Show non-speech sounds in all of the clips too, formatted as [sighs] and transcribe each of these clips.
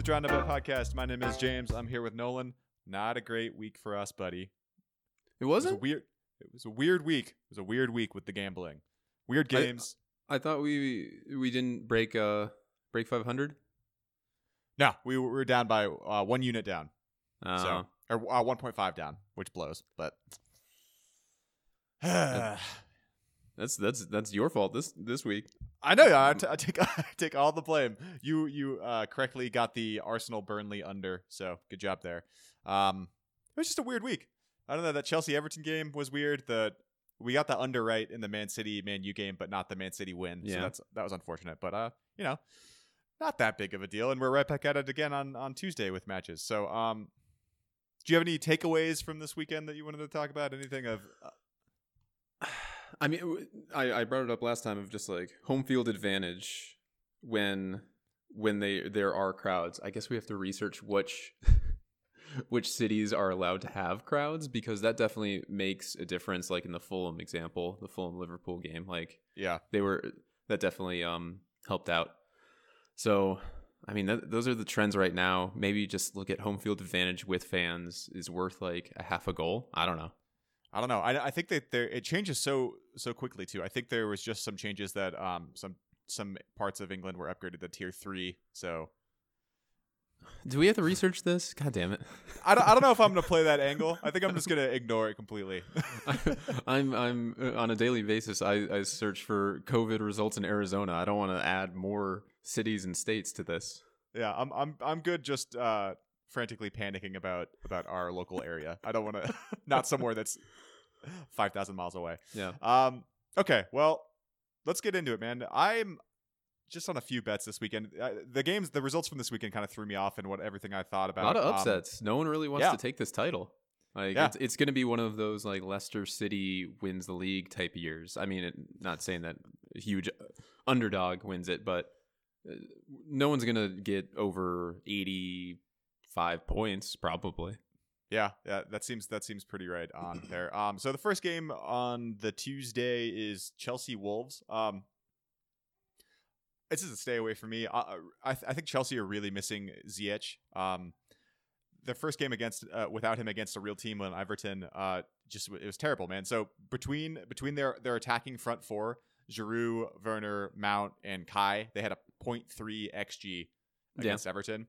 the Drawn to podcast. My name is James. I'm here with Nolan. Not a great week for us, buddy. It It was a wasn't. weird. It was a weird week. It was a weird week with the gambling. Weird I- games. I thought we we didn't break uh break 500. no, we were, we were down by uh, one unit down. Uh, so or uh, 1.5 down, which blows. But [sighs] that's that's that's your fault this this week. I know. I, t- I take [laughs] I take all the blame. You you uh, correctly got the Arsenal Burnley under, so good job there. Um, it was just a weird week. I don't know. That Chelsea Everton game was weird. The we got the under right in the Man City Man U game, but not the Man City win. So Yeah. that's that was unfortunate. But uh, you know, not that big of a deal. And we're right back at it again on on Tuesday with matches. So um, do you have any takeaways from this weekend that you wanted to talk about? Anything of uh, I mean, I brought it up last time of just like home field advantage when when they there are crowds. I guess we have to research which [laughs] which cities are allowed to have crowds because that definitely makes a difference. Like in the Fulham example, the Fulham Liverpool game, like yeah they were that definitely um helped out. So, I mean, th- those are the trends right now. Maybe just look at home field advantage with fans is worth like a half a goal. I don't know. I don't know. I, I think that there it changes so so quickly too. I think there was just some changes that um some some parts of England were upgraded to tier three. So Do we have to research this? God damn it! I don't, I don't know if I'm gonna play that [laughs] angle. I think I'm just gonna ignore it completely. [laughs] I'm I'm uh, on a daily basis. I I search for COVID results in Arizona. I don't want to add more cities and states to this. yeah, I'm I'm I'm good. Just uh frantically panicking about about our local area. I don't want to [laughs] not somewhere that's five thousand miles away. Yeah. Um. Okay. Well, let's get into it, man. I'm just on a few bets this weekend. Uh, the games, the results from this weekend, kind of threw me off and what everything I thought A about. lot of Um, upsets. no one really wants yeah. to take this title. Like Yeah. it's, it's going to be one of those like Leicester City wins the league type years. I mean, it, not saying that a huge underdog wins it, but uh, no one's going to get over 85 points probably. Yeah, yeah, that seems that seems pretty right on there. Um, so the first game on the Tuesday is Chelsea Wolves. Um, this is a stay away from me. Uh, I I think Chelsea are really missing Ziyech. Um, the first game against uh, without him against a real team on Everton, uh, just it was terrible, man. So between between their their attacking front four, Giroud, Werner, Mount, and Kai, they had a 0.3 xG Yeah. against Everton.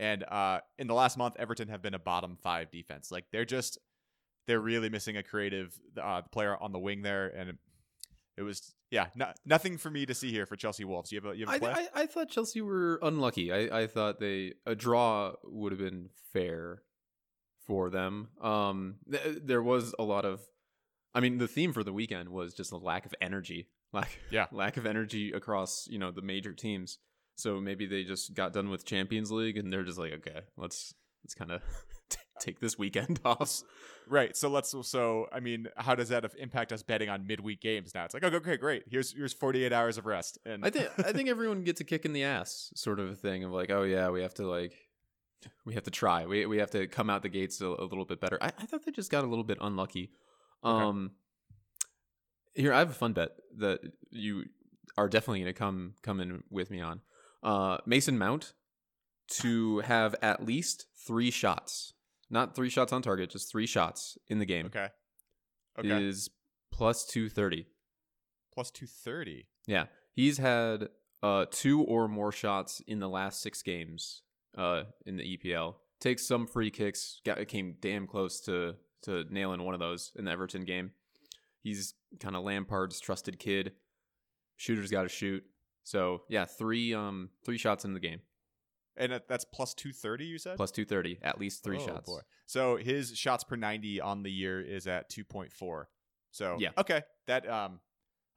And uh, in the last month, Everton have been a bottom five defense. Like they're just they're really missing a creative uh, player on the wing there, and it was yeah, no, nothing for me to see here for Chelsea Wolves. You have a you have a I, play? I, I thought Chelsea were unlucky. I, I thought they a draw would have been fair for them. Um, th- there was a lot of, I mean, the theme for the weekend was just a lack of energy, [laughs] like Yeah. lack of energy across you know the major teams. So maybe they just got done with Champions League and they're just like, okay, let's let's kind of [laughs] take this weekend [laughs] off. Right. So let's. So I mean, how does that impact us betting on midweek games now? It's like, okay, okay, great. Here's here's 48 hours of rest. And I think I think everyone gets a kick in the ass, sort of a thing of like, oh yeah, we have to like, we have to try, we we have to come out the gates a, a little bit better. I, I thought they just got a little bit unlucky. Okay. Um, here I have a fun bet that you are definitely going to come come in with me on. Uh, Mason Mount to have at least three shots, not three shots on target, just three shots in the game okay, okay, is plus two thirty. plus 230. Yeah, he's had uh two or more shots in the last six games uh in the EPL. Takes some free kicks. Got it came damn close to to nailing one of those in the Everton game. He's kind of Lampard's trusted kid. Shooter's got to shoot. So yeah, three um three shots in the game, And that's plus 230. You said plus two thirty, at least three Oh, shots. boy. So his shots per 90 on the year is at 2.4. So Yeah. okay, that um,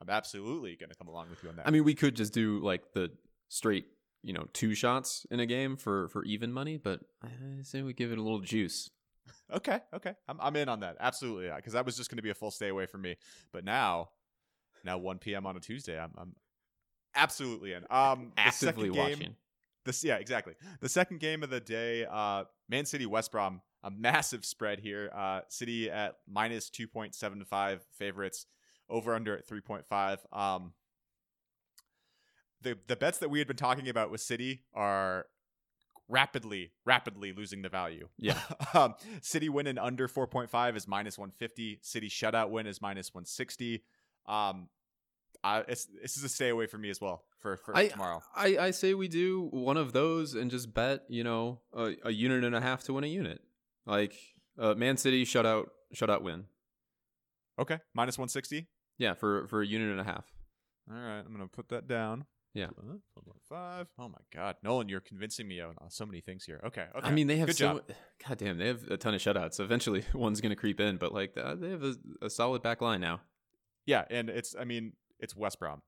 I'm absolutely gonna come along with you on that. I mean, we could just do like the straight, you know, two shots in a game for for even money, but I say we give it a little juice. [laughs] okay, okay, I'm I'm in on that absolutely because that was just gonna be a full stay away from me. But now, now 1 p.m. on a Tuesday, I'm I'm absolutely in. Um, the Actively game, watching. This yeah, exactly. The second game of the day, uh, Man City West Brom, a massive spread here. Uh, City at minus two point seven five favorites, over under at three point five. Um, the the bets that we had been talking about with City are rapidly, rapidly losing the value. Yeah. [laughs] um, City win in under 4.5 is minus 150. City shutout win is minus 160. Um, I, it's, this is a stay away for me as well for, for I, tomorrow. I, I say we do one of those and just bet, you know, a, a unit and a half to win a unit. Like uh, Man City shutout shutout win. Okay, minus 160. Yeah, for for a unit and a half. All right, I'm gonna put that down. Yeah. 4.5. Oh my God, Nolan, you're convincing me on, so many things here. Okay, okay. I mean, they have Good so. job. God damn, they have a ton of shutouts. Eventually, [laughs] one's gonna creep in, but like they have a, a solid back line now. Yeah, and it's I mean it's West Brom.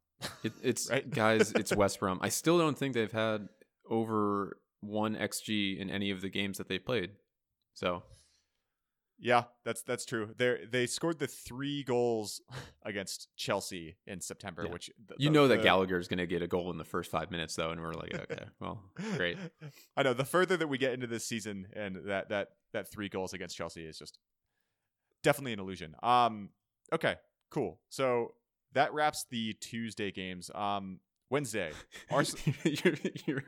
It, it's [laughs] Right? guys, it's [laughs] West Brom. I still don't think they've had over one xG in any of the games that they've played. So Yeah, that's that's true. They they scored the three goals [laughs] against Chelsea in September, Yeah. which th- you the- know that Gallagher is gonna get a goal in the first five minutes, though, and we're like, okay, well, great. I know the further that we get into this season, and that that that three goals against Chelsea is just definitely an illusion. Um, okay, cool. So that wraps the Tuesday games. Um, Wednesday, [laughs] Ars- you're, you're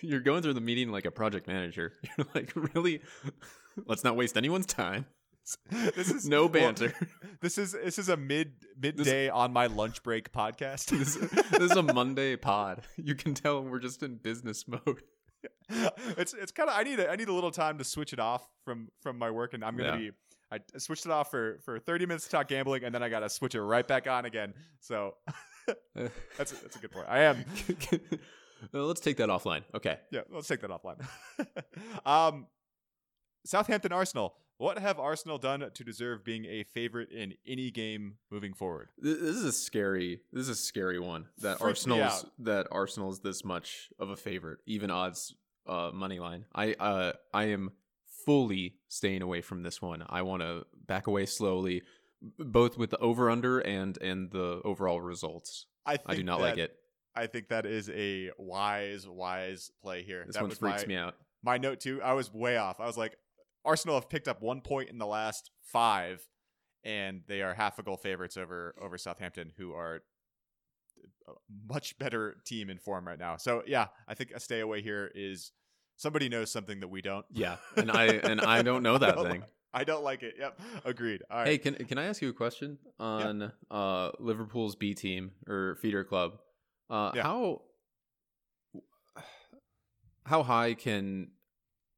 you're going through the meeting like a project manager. [laughs] You're like, really? Let's not waste anyone's time. this is [laughs] No well, banter. this is this is a mid midday on my lunch break podcast. this, this is a Monday pod. You can tell we're just in business mode. [laughs] it's it's kind of I need a, I need a little time to switch it off from from my work, and I'm gonna Yeah. be I switched it off for for 30 minutes to talk gambling, and then I gotta switch it right back on again. So [laughs] that's a, that's a good point. I am Well, [laughs] let's take that offline. Okay. yeah. Let's take that offline. um, Southampton Arsenal. What have Arsenal done to deserve being a favorite in any game moving forward? This is a scary. This is a scary one. That Freaks Arsenal's that Arsenal's this much of a favorite, even odds uh, money line. I uh I am fully staying away from this one. I want to back away slowly, both with the over under and and the overall results. I I do not like it. I think that is a wise wise play here. This that one was freaks my, me out. my note too. I was way off. I was like, Arsenal have picked up one point in the last five, and they are half a goal favorites over over Southampton, who are a much better team in form right now. So yeah, I think a stay away here is somebody knows something that we don't. Yeah, and I and I don't know [laughs] that don't thing. li- I don't like it. Yep, agreed. All right. Hey, can can I ask you a question on uh, Liverpool's B team or feeder club? Uh, Yeah. How how high can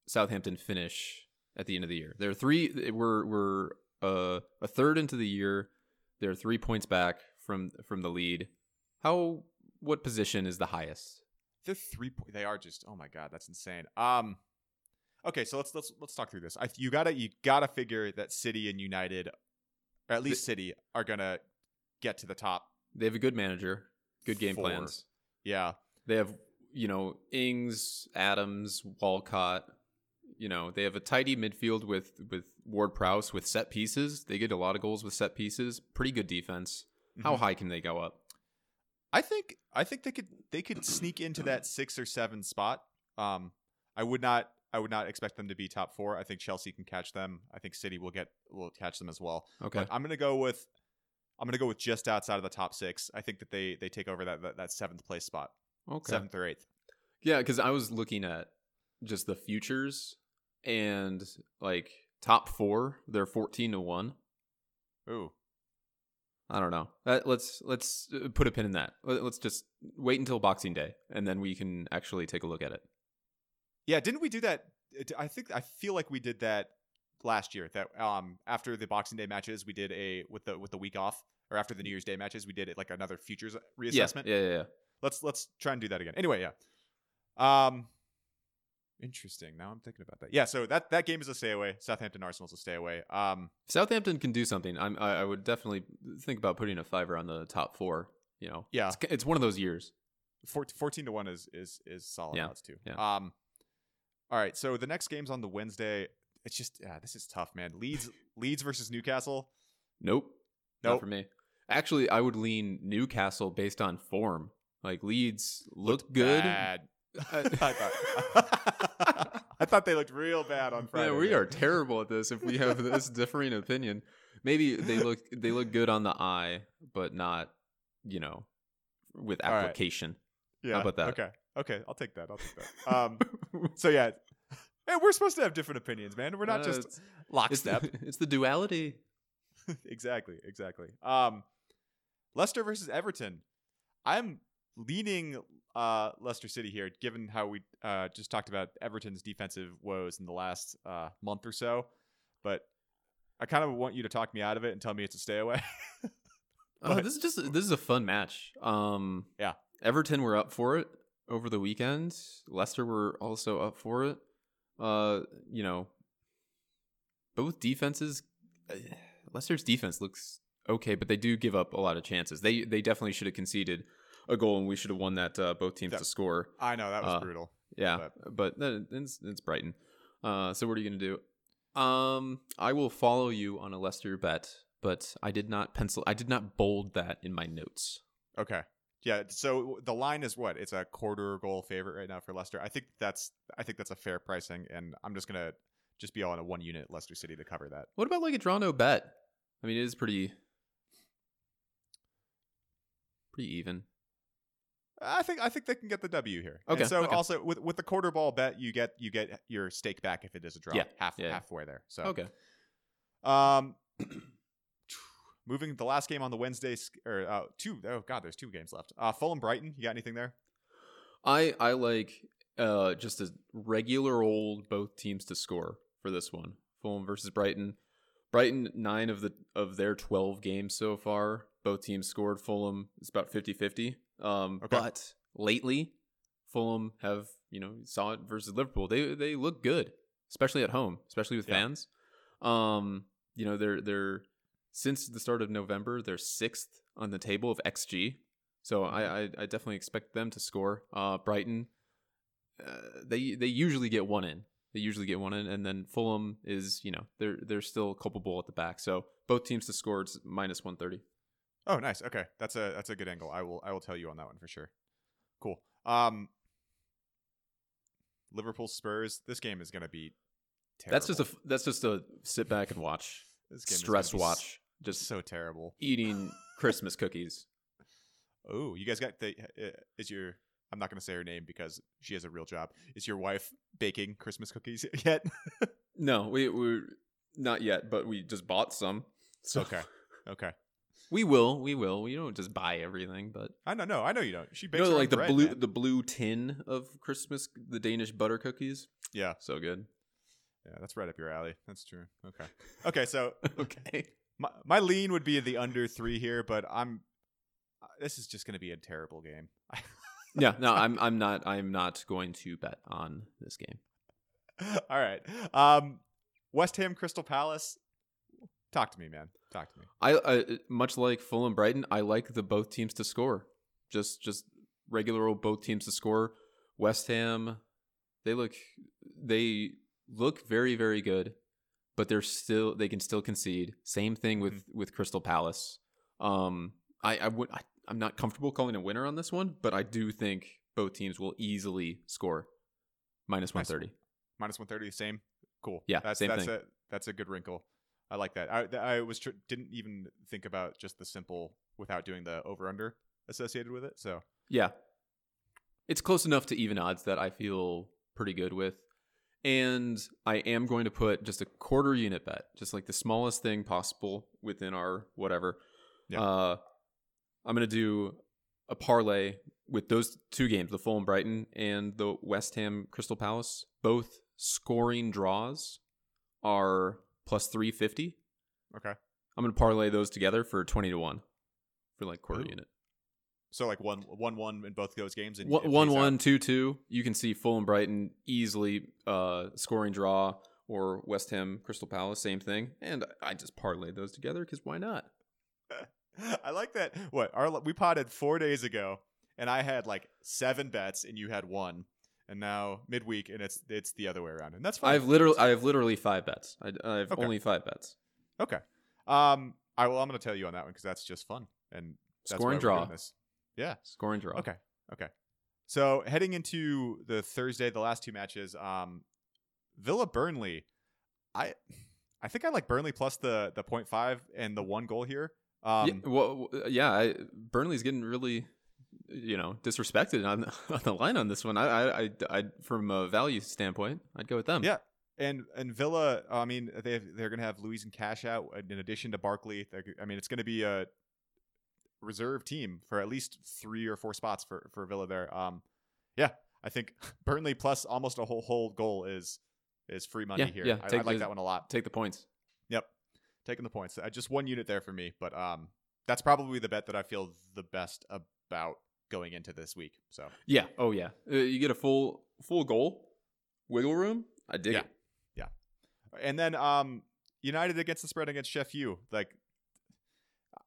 Southampton finish at the end of the year? They're three. We're we're uh, a third into the year. They're three points back from from the lead. How what position is the highest? They're three. Po- they are just. Oh my god, that's insane. Um. Okay, so let's let's let's talk through this. I you gotta you gotta figure that City and United, or at least City, are gonna get to the top. They have a good manager, good game Four. plans. Yeah, They have, you know, Ings, Adams, Walcott. You know, they have a tidy midfield with with Ward Prowse with set pieces. They get a lot of goals with set pieces. Pretty good defense. How Mhm. high can they go up? I think I think they could they could sneak into that six or seven spot. Um, I would not I would not expect them to be top four. I think Chelsea can catch them. I think City will get will catch them as well. Okay. But I'm gonna go with I'm gonna go with just outside of the top six. I think that they they take over that that, that seventh place spot, Okay. seventh or eighth. Yeah, because I was looking at just the futures and like top four, they're fourteen to one. Ooh, I don't know. That, let's let's uh, put a pin in that. Let- Let's just wait until Boxing Day, and then we can actually take a look at it. yeah. Didn't we do that? I think I feel like we did that last year. That um after the Boxing Day matches, we did a with the with the week off, or after the New Year's Day matches, we did it like another futures reassessment. Yeah, yeah, yeah. yeah. let's let's try and do that again. Anyway, yeah. Um interesting. Now I'm thinking about that. Yeah, so that that game is a stay away. Southampton Arsenal's a stay away. Um Southampton can do something. I'm, I, I would definitely think about putting a fiver on the top four. You know, yeah, it's, it's one of those years. four- 14 to 1 is is is solid Yeah, odds too. yeah. Um All right, so the next game's on the Wednesday. It's just yeah, this is tough, man. Leeds [laughs] Leeds versus Newcastle. Nope, Nope. not for me. Actually, I would lean Newcastle based on form. Like Leeds look good. Bad. [laughs] I thought I thought they looked real bad on Friday. Man, we are [laughs] terrible at this. If we have this differing opinion, maybe they look they look good on the eye, but not you know with All right. application. Yeah. about that? Okay. Okay, I'll take that. I'll take that. Um, so yeah, hey, we're supposed to have different opinions, man. We're not Uh, just it's- lockstep. It's, [laughs] it's the duality. exactly, exactly. Um, Leicester versus Everton. I'm leaning uh, Leicester City here, given how we uh, just talked about Everton's defensive woes in the last uh, month or so. But I kind of want you to talk me out of it and tell me it's a stay away. [laughs] Uh, But- this is just this is a fun match. Um, Yeah. Everton were up for it over the weekend. Leicester were also up for it. Uh, you know, both defenses. uh, Leicester's defense looks okay, but they do give up a lot of chances. They they definitely should have conceded a goal, and we should have won that uh, both teams to score. I know that was Uh, brutal. Yeah, but then it's, it's Brighton. Uh, so what are you gonna do? Um, I will follow you on a Leicester bet, but I did not pencil. I did not bold that in my notes. Okay. Yeah. So the line is what? It's a quarter goal favorite right now for Leicester. I think that's I think that's a fair pricing, and I'm just gonna just be all on a one unit Leicester City to cover that. What about like a draw no bet? I mean, it is pretty pretty even. I think I think they can get the W here. Okay, And so okay. also with with the quarter ball bet, you get you get your stake back if it is a draw. Yeah, Half yeah. halfway there. So Okay. Um, [clears throat] moving the last game on the Wednesday or uh, two oh god, there's two games left. Uh, Fulham Brighton. You got anything there? I I like uh just a regular old both teams to score for this one. Fulham versus Brighton. Brighton 9 of the of their 12 games so far, both teams scored. Fulham is about 50-50. Um Okay. but lately Fulham have, you know, saw it versus Liverpool. They they look good, especially at home, especially with Yeah. fans. Um you know, they're they're since the start of November, they're 6th on the table of XG. So I, I, I definitely expect them to score. Uh, Brighton, uh, they they usually get one in. They usually get one in, and then Fulham is you know they're they're still culpable at the back. So both teams to score it's minus one thirty. Oh, nice. Okay, that's a that's a good angle. I will I will tell you on that one for sure. Cool. Um, Liverpool Spurs. This game is gonna be. Terrible. That's just a that's just a sit back and watch, This game stress watch, just so terrible. eating [laughs] Christmas cookies. Oh, you guys got the uh, is your I'm not going to say her name because she has a real job. Is your wife baking Christmas cookies [laughs] yet? No, we we not yet, but we just bought some. So okay. Okay. We will, we will. We don't just buy everything, but I know no, I know you don't. She you bakes know, her own like the bread, blue man. the blue tin of Christmas, the Danish butter cookies. Yeah. So good. Yeah, that's right up your alley. That's true. Okay. Okay, so [laughs] okay. my my lean would be the under 3 here, but I'm uh, this is just going to be a terrible game. [laughs] yeah, no, I'm I'm not I'm not going to bet on this game. All right. Um West Ham Crystal Palace. Talk to me, man. Talk to me. I, I much like Fulham Brighton, I like the both teams to score. Just just regular old both teams to score. West Ham, they look they look very very good, but they're still they can still concede. Same thing with with Crystal Palace. Um, I I would I, I'm not comfortable calling a winner on this one, but I do think both teams will easily score minus one thirty. Minus 130, same. Cool. Yeah, that's same that's thing. a that's a good wrinkle. I like that. I I was tr- didn't even think about just the simple without doing the over under associated with it. So Yeah. It's close enough to even odds that I feel pretty good with. And I am going to put just a quarter unit bet, just like the smallest thing possible within our whatever. Yeah. Uh, I'm going to do a parlay with those two games, the Fulham Brighton and the West Ham Crystal Palace. Both scoring draws are plus 350. okay. I'm going to parlay those together for 20 to 1 for like quarter Ooh. unit. So like one one one in both those games and One, one, one, two, two. You can see Fulham Brighton easily uh, scoring draw, or West Ham Crystal Palace, same thing. And I just parlayed those together because why not? [laughs] I like that. What our we potted four days ago, and I had like seven bets, and you had one, and now midweek, and it's it's the other way around, and that's fine. I've literally, I have literally five bets. I, I have Okay. only five bets. okay. Um, I well, I'm going to tell you on that one because that's just fun, and that's Scoring why draw. Yeah. Scoring draw. Okay. Okay. So heading into the Thursday, the last two matches, um, Villa Burnley. I I think I like Burnley plus the the 0.5 and the one goal here. Um, yeah, well, yeah I, Burnley's getting really you know disrespected on [laughs] on the line on this one. I I I, I from a value standpoint, I'd go with them. Yeah. And and Villa, I mean, they they're going to have Luiz and Cash out in addition to Barkley. I mean, it's going to be a reserve team for at least three or four spots for for Villa there. Um, yeah, I think [laughs] Burnley plus almost a whole whole goal is is free money Yeah, here. yeah, I, I like the- that one a lot. Take the points. Yep, taking the points. Uh, just one unit there for me, but um, that's probably the bet that I feel the best about going into this week. So Yeah. Oh yeah. Uh, you get a full full goal, wiggle room. I dig Yeah. it. Yeah, and then um United against the spread against Sheff U. Like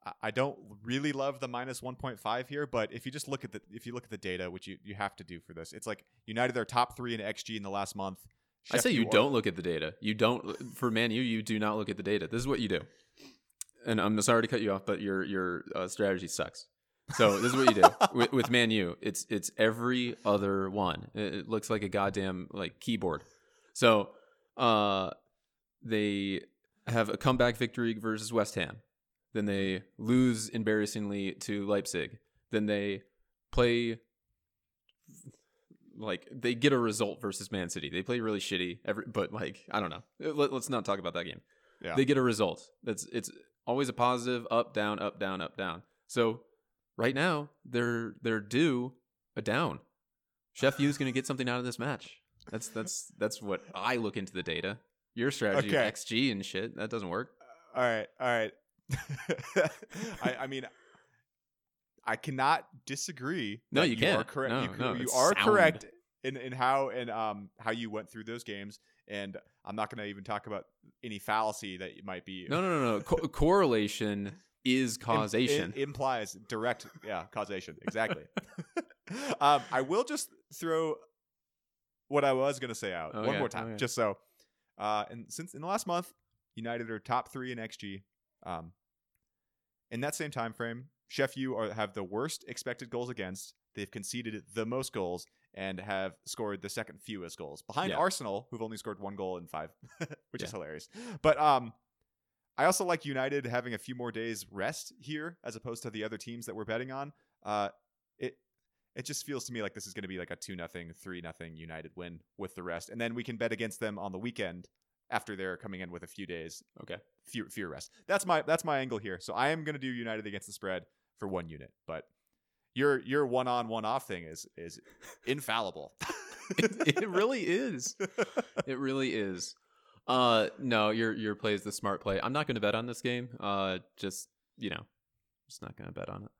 I- I don't really love the minus 1.5 here, but if you just look at the if you look at the data, which you, you have to do for this, it's like United are top three in XG in the last month. I say Sheff you don't look at the data. You don't for Man U. You do not look at the data. This is what you do. And I'm sorry to cut you off, but your your uh, strategy sucks. So this is what you do with, with Man U. It's it's every other one. It, it looks like a goddamn like keyboard. So uh, they have a comeback victory versus West Ham. Then they lose embarrassingly to Leipzig. Then they play like they get a result versus Man City. They play really shitty. Every but like I don't know. Let, us not talk about that game. Yeah. They get a result. That's it's always a positive up down up down up down. So right now they're they're due a down. Sheff is going to get something out of this match. That's that's that's what I look into the data. Your strategy Okay. of XG and shit that doesn't work. all right, all right. [laughs] I, I mean, I cannot disagree. No, you are can't. correct. No, you, no, you are sound. correct in in how and um how you went through those games. And I'm not going to even talk about any fallacy that might be. No, no, no, no. Co- correlation [laughs] is causation. im- implies direct, yeah, causation. Exactly. [laughs] um, I will just throw what I was going to say out one Okay, more time, okay. just so. Uh, and since in the last month, United are top three in XG. Um, in that same time frame, Sheff U are have the worst expected goals against. They've conceded the most goals and have scored the second fewest goals behind Yeah. Arsenal, who've only scored one goal in five, [laughs] which is hilarious. But um, I also like United having a few more days rest here as opposed to the other teams that we're betting on. Uh, it it just feels to me like this is going to be like a two nothing, three nothing United win with the rest, and then we can bet against them on the weekend after they're coming in with a few days okay. fewer, fewer rest. That's my that's my angle here. So I am going to do United against the spread for one unit, but your your one on one off thing is is [laughs] infallible. it, it really is. [laughs] It really is. Uh no, your your play is the smart play. I'm not going to bet on this game. Uh just, you know, just not going to bet on it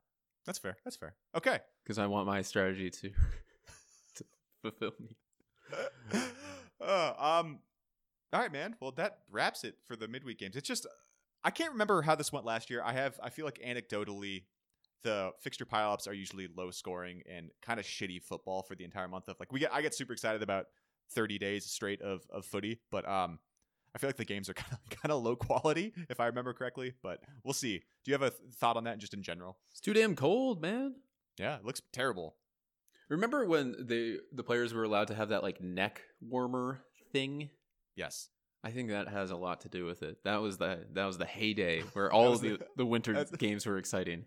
That's fair. That's fair. Okay. cuz I want my strategy to [laughs] to fulfill me. [laughs] uh, um. All right, man. Well, that wraps it for the midweek games. It's just I can't remember how this went last year. I have I feel like anecdotally the fixture pileups are usually low scoring and kind of shitty football for the entire month of like we get I get super excited about 30 days straight of of footy, but um I feel like the games are kind of kind of low quality if I remember correctly, but we'll see. Do you have a th- thought on that just in general? It's too damn cold, man. Yeah, it looks terrible. Remember when the the players were allowed to have that like neck warmer thing? Yes. I think that has a lot to do with it. That was the that was the heyday [laughs] where all of the, the- the winter [laughs] games were exciting.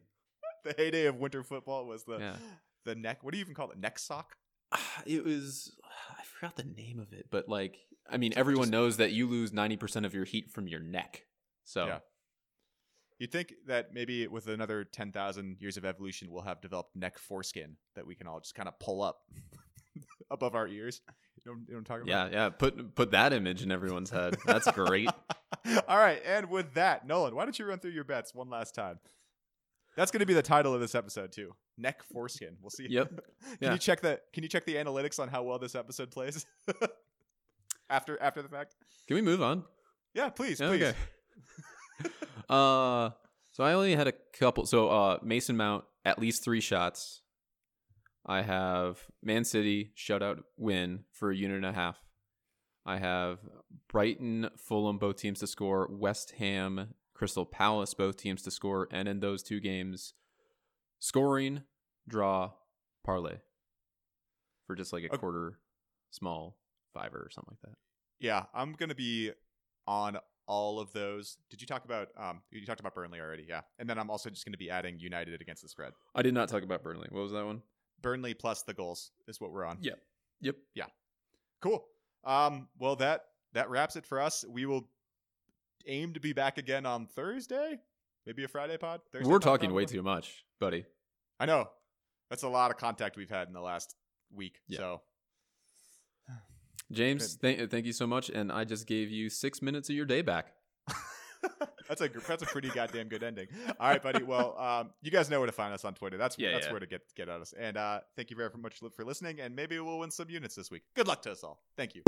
The heyday of winter football was the Yeah. the neck. What do you even call it? Neck sock? [sighs] It was I forgot the name of it, but like I mean everyone Just- knows that you lose 90% of your heat from your neck. So Yeah. You'd think that maybe with another 10,000 years of evolution, we'll have developed neck foreskin that we can all just kind of pull up [laughs] above our ears. You know, you know what I'm talking about? yeah, yeah, put put that image in everyone's head. That's great. [laughs] all right. And with that, Nolan, why don't you run through your bets one last time? That's going to be the title of this episode too. Neck foreskin. We'll see. Yep. [laughs] Can Yeah. you check the Can you check the analytics on how well this episode plays after after the fact? Can we move on? Yeah, please, Yeah, please. Okay. [laughs] uh, so I only had a couple. So uh, Mason Mount at least three shots. I have Man City shutout win for a unit and a half. I have Brighton, Fulham, both teams to score. West Ham, Crystal Palace, both teams to score. And in those two games, scoring, draw, parlay for just like a Okay. quarter small fiver or something like that. Yeah, I'm gonna be on all of those. Did you talk about? Um, you talked about Burnley already, yeah. And then I'm also just going to be adding United against the spread. I did not talk about Burnley. What was that one? Burnley plus the goals is what we're on. Yeah. Yep. Yeah. Cool. Um, well that that wraps it for us. We will aim to be back again on Thursday, maybe a Friday pod. Thursday We're pod, talking way too much, buddy. I know. That's a lot of contact we've had in the last week. Yeah. So James, th- thank you so much. And I just gave you six minutes of your day back. [laughs] that's a that's a pretty goddamn good ending. All right, buddy. Well, um, you guys know where to find us on Twitter. That's Yeah, that's yeah. where to get get at us. And uh, thank you very much for listening. And maybe we'll win some units this week. Good luck to us all. Thank you.